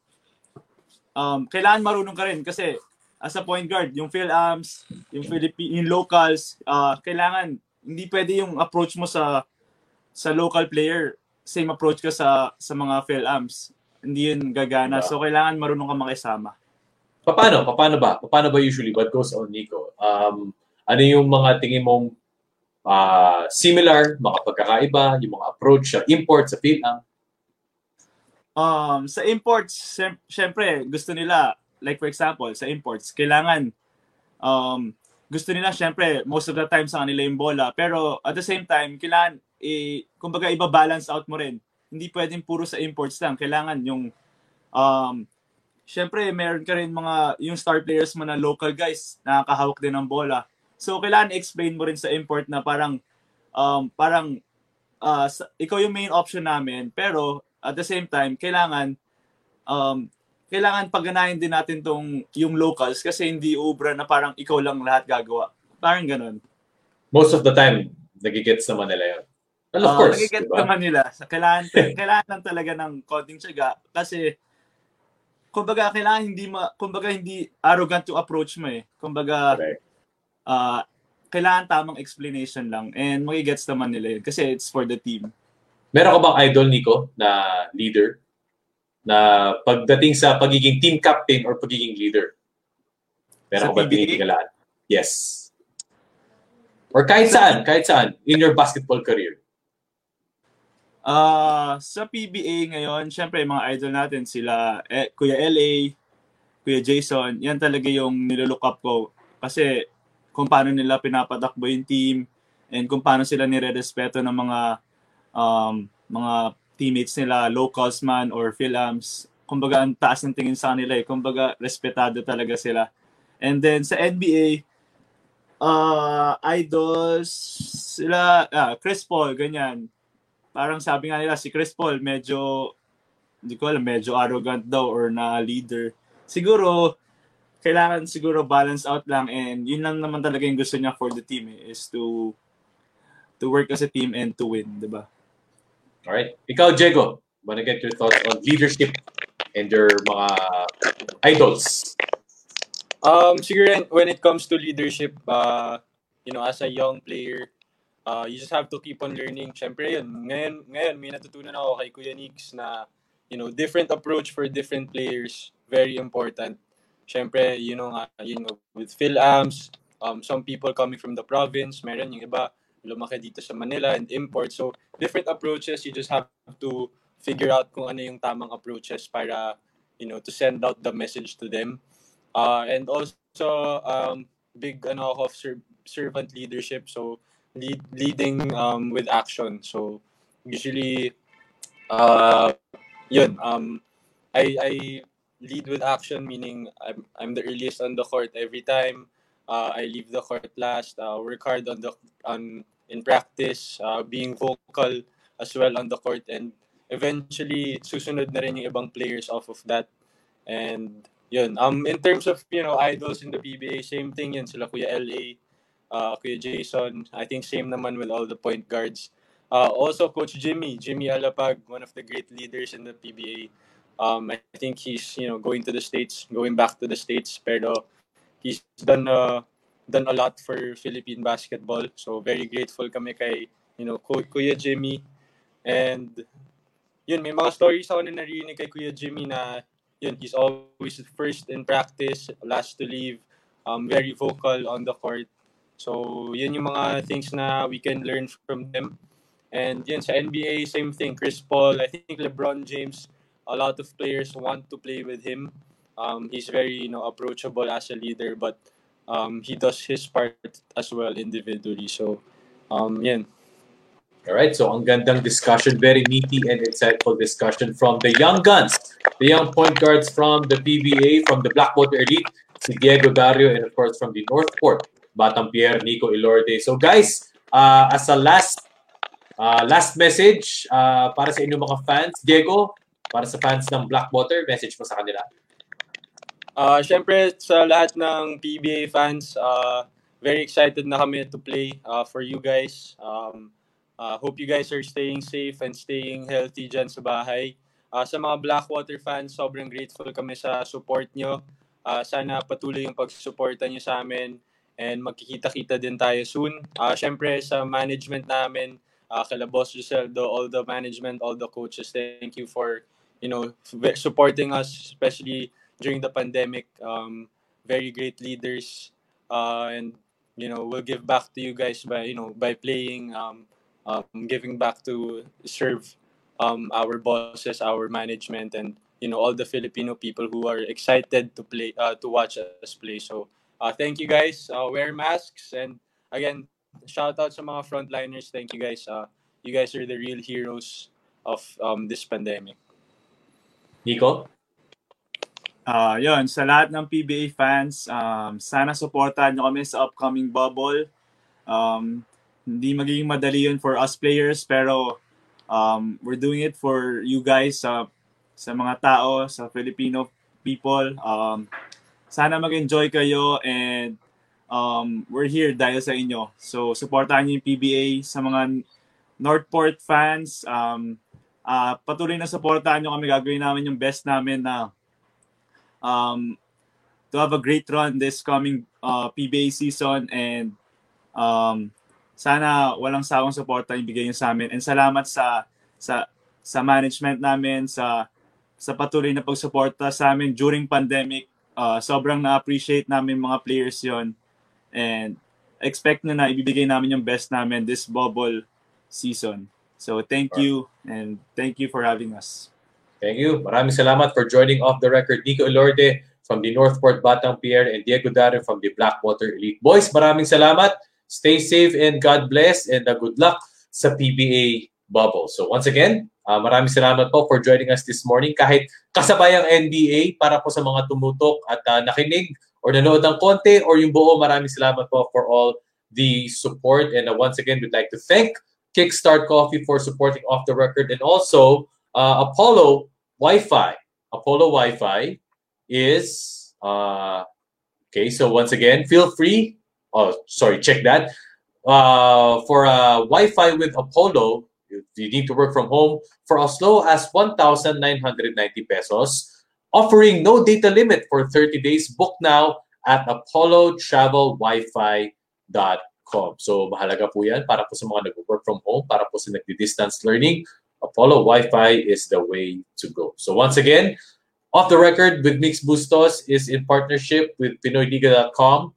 um, kailangan marunong ka rin kasi as a point guard yung Phil Arms yung Philippine yung locals uh, kailangan hindi pwede yung approach mo sa sa local player same approach ka sa sa mga Phil Arms hindi yun gagana so kailangan marunong ka makisama Paano? Paano ba? Paano ba usually? What goes on, Nico? Um, ano yung mga tingin mong uh, similar, mga pagkakaiba, yung mga approach sa import, sa Vietnam? Um, sa imports, syempre, gusto nila, like for example, sa imports, kailangan, um, gusto nila, syempre, most of the time sa kanila yung bola. Pero at the same time, kailangan, eh, kumbaga, iba-balance out mo rin. Hindi pwedeng puro sa imports lang. Kailangan yung, um, syempre, meron ka rin mga, yung star players mo na local guys, nakakahawak din ng bola. So kailangan explain mo rin sa import na parang um, parang uh, ikaw yung main option namin pero at the same time kailangan um, kailangan pagganahin din natin tong yung locals kasi hindi ubra na parang ikaw lang lahat gagawa. Parang ganun. Most of the time, nagigets naman nila yun. Well, of uh, course. Nagigets diba? naman nila. Kailangan, kailangan lang talaga ng konting tiyaga kasi kumbaga kailangan hindi ma, kumbaga hindi arrogant to approach mo eh. Kumbaga Correct uh, kailangan tamang explanation lang and magigets naman nila yun kasi it's for the team. Meron ka bang idol, Nico, na leader? Na pagdating sa pagiging team captain or pagiging leader? Meron ka ba tinitigalaan? Yes. Or kahit saan, kahit saan, in your basketball career? Uh, sa PBA ngayon, syempre mga idol natin sila eh, Kuya LA, Kuya Jason, yan talaga yung nilook up ko. Kasi kung paano nila pinapatakbo yung team and kung paano sila nire-respeto ng mga um, mga teammates nila, locals man or Philams. Kumbaga, ang taas ng tingin sa kanila eh. Kumbaga, respetado talaga sila. And then sa NBA, uh, idols, sila, ah, Chris Paul, ganyan. Parang sabi nga nila, si Chris Paul, medyo, hindi ko alam, medyo arrogant daw or na leader. Siguro, kailangan siguro balance out lang and yun lang naman talaga yung gusto niya for the team eh, is to to work as a team and to win, di ba? Alright. Ikaw, Diego, wanna get your thoughts on leadership and your mga idols. Um, siguro when it comes to leadership, uh, you know, as a young player, uh, you just have to keep on learning. Siyempre yun, ngayon, ngayon may natutunan ako kay Kuya Nix na, you know, different approach for different players, very important. Siyempre, you know, nga, you know, with Phil Ams, um, some people coming from the province, meron yung iba, lumaki dito sa Manila and import. So, different approaches, you just have to figure out kung ano yung tamang approaches para, you know, to send out the message to them. Uh, and also, um, big ano of ser- servant leadership. So, lead, leading um, with action. So, usually, uh, yun, um, I, I lead with action, meaning I'm, I'm the earliest on the court every time. Uh, I leave the court last, uh, work hard on the on in practice, uh, being vocal as well on the court, and eventually susunod na rin yung ibang players off of that. And yun, um, in terms of you know idols in the PBA, same thing yun sila Kuya LA, uh, Kuya Jason. I think same naman with all the point guards. Uh, also, Coach Jimmy, Jimmy Alapag, one of the great leaders in the PBA. Um, I think he's you know going to the states, going back to the states, pero he's done uh, done a lot for Philippine basketball. So very grateful kami kay you know Kuya Jimmy and yun may mga stories ako na narinig kay Kuya Jimmy na yun he's always first in practice, last to leave, um, very vocal on the court. So yun yung mga things na we can learn from them. And yun sa NBA same thing, Chris Paul, I think LeBron James a lot of players want to play with him. Um, he's very you know approachable as a leader, but um, he does his part as well individually. So, um, yan. All right, so ang gandang discussion, very meaty and insightful discussion from the young guns, the young point guards from the PBA, from the Blackwater Elite, si Diego Dario, and of course from the Northport, Batang Pierre, Nico Ilorde. So guys, uh, as a last uh, last message uh, para sa inyong mga fans, Diego, para sa fans ng Blackwater, message mo sa kanila. Uh, Siyempre, sa lahat ng PBA fans, uh, very excited na kami to play uh, for you guys. Um, uh, hope you guys are staying safe and staying healthy dyan sa bahay. Uh, sa mga Blackwater fans, sobrang grateful kami sa support nyo. Uh, sana patuloy yung pagsusuporta nyo sa amin and magkikita-kita din tayo soon. Uh, Siyempre, sa management namin, uh, kala Boss Giseldo, all the management, all the coaches, thank you for you know supporting us, especially during the pandemic. Um, very great leaders, uh, and you know we'll give back to you guys by you know by playing, um, um, giving back to serve um, our bosses, our management, and you know all the Filipino people who are excited to play uh, to watch us play. So uh, thank you guys. Uh, wear masks and again shout out to mga frontliners. Thank you guys. Uh, you guys are the real heroes of um, this pandemic. Nico? Uh, yun, sa lahat ng PBA fans, um, sana supportahan nyo kami sa upcoming bubble. Um, hindi magiging madali yun for us players, pero um, we're doing it for you guys, sa, sa mga tao, sa Filipino people. Um, sana mag-enjoy kayo and um, we're here dahil sa inyo. So, supportahan niyo yung PBA sa mga Northport fans. Um, uh, patuloy na supportahan nyo kami. Gagawin namin yung best namin na um, to have a great run this coming uh, PBA season and um, sana walang sawang suporta ibigay niyo sa amin. And salamat sa sa sa management namin sa sa patuloy na pagsuporta sa amin during pandemic. Uh, sobrang na-appreciate namin mga players yon and expect nyo na ibibigay namin yung best namin this bubble season. So thank you and thank you for having us. Thank you. Maraming salamat for joining off the record. Nico Elorde from the Northport Batang Pierre and Diego Dario from the Blackwater Elite. Boys, maraming salamat. Stay safe and God bless and uh, good luck sa PBA bubble. So once again, uh, maraming salamat po for joining us this morning. Kahit kasabayang NBA para po sa mga tumutok at uh, nakinig or nanood ng konti or yung buo, maraming salamat po for all the support. And uh, once again, we'd like to thank Kickstart Coffee for supporting Off the Record and also uh, Apollo Wi-Fi. Apollo Wi-Fi is uh, okay. So once again, feel free. Oh, sorry, check that. Uh, for uh, Wi-Fi with Apollo, You, need to work from home for as low as 1,990 pesos, offering no data limit for 30 days. Book now at apollotravelwifi.com. So mahalaga po yan para po sa mga nag-work from home, para po sa nag-distance learning. Apollo Wi-Fi is the way to go. So once again, Off the Record with Mix Bustos is in partnership with PinoyLiga.com,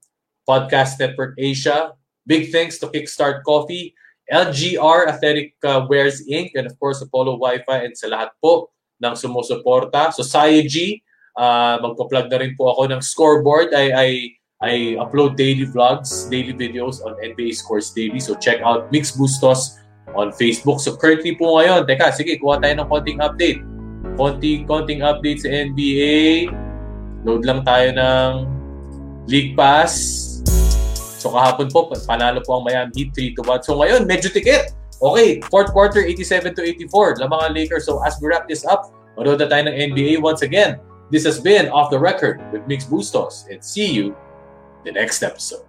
Podcast Network Asia. Big thanks to Kickstart Coffee, LGR Athletic uh, Wears Inc., and of course, Apollo Wi-Fi and sa po ng sumusuporta. Society, uh, magpa-plug na rin po ako ng scoreboard. I, I, I upload daily vlogs, daily videos on NBA Scores Daily. So check out Mix Bustos on Facebook. So currently po ngayon, teka, sige, kuha tayo ng konting update konti konting update sa NBA. Load lang tayo ng League Pass. So kahapon po, panalo po ang Miami Heat 3 to 1. So ngayon, medyo tikit. Okay, fourth quarter 87 to 84. Lamang ang Lakers. So as we wrap this up, manood na tayo ng NBA once again. This has been Off the Record with Mix Bustos and see you the next episode.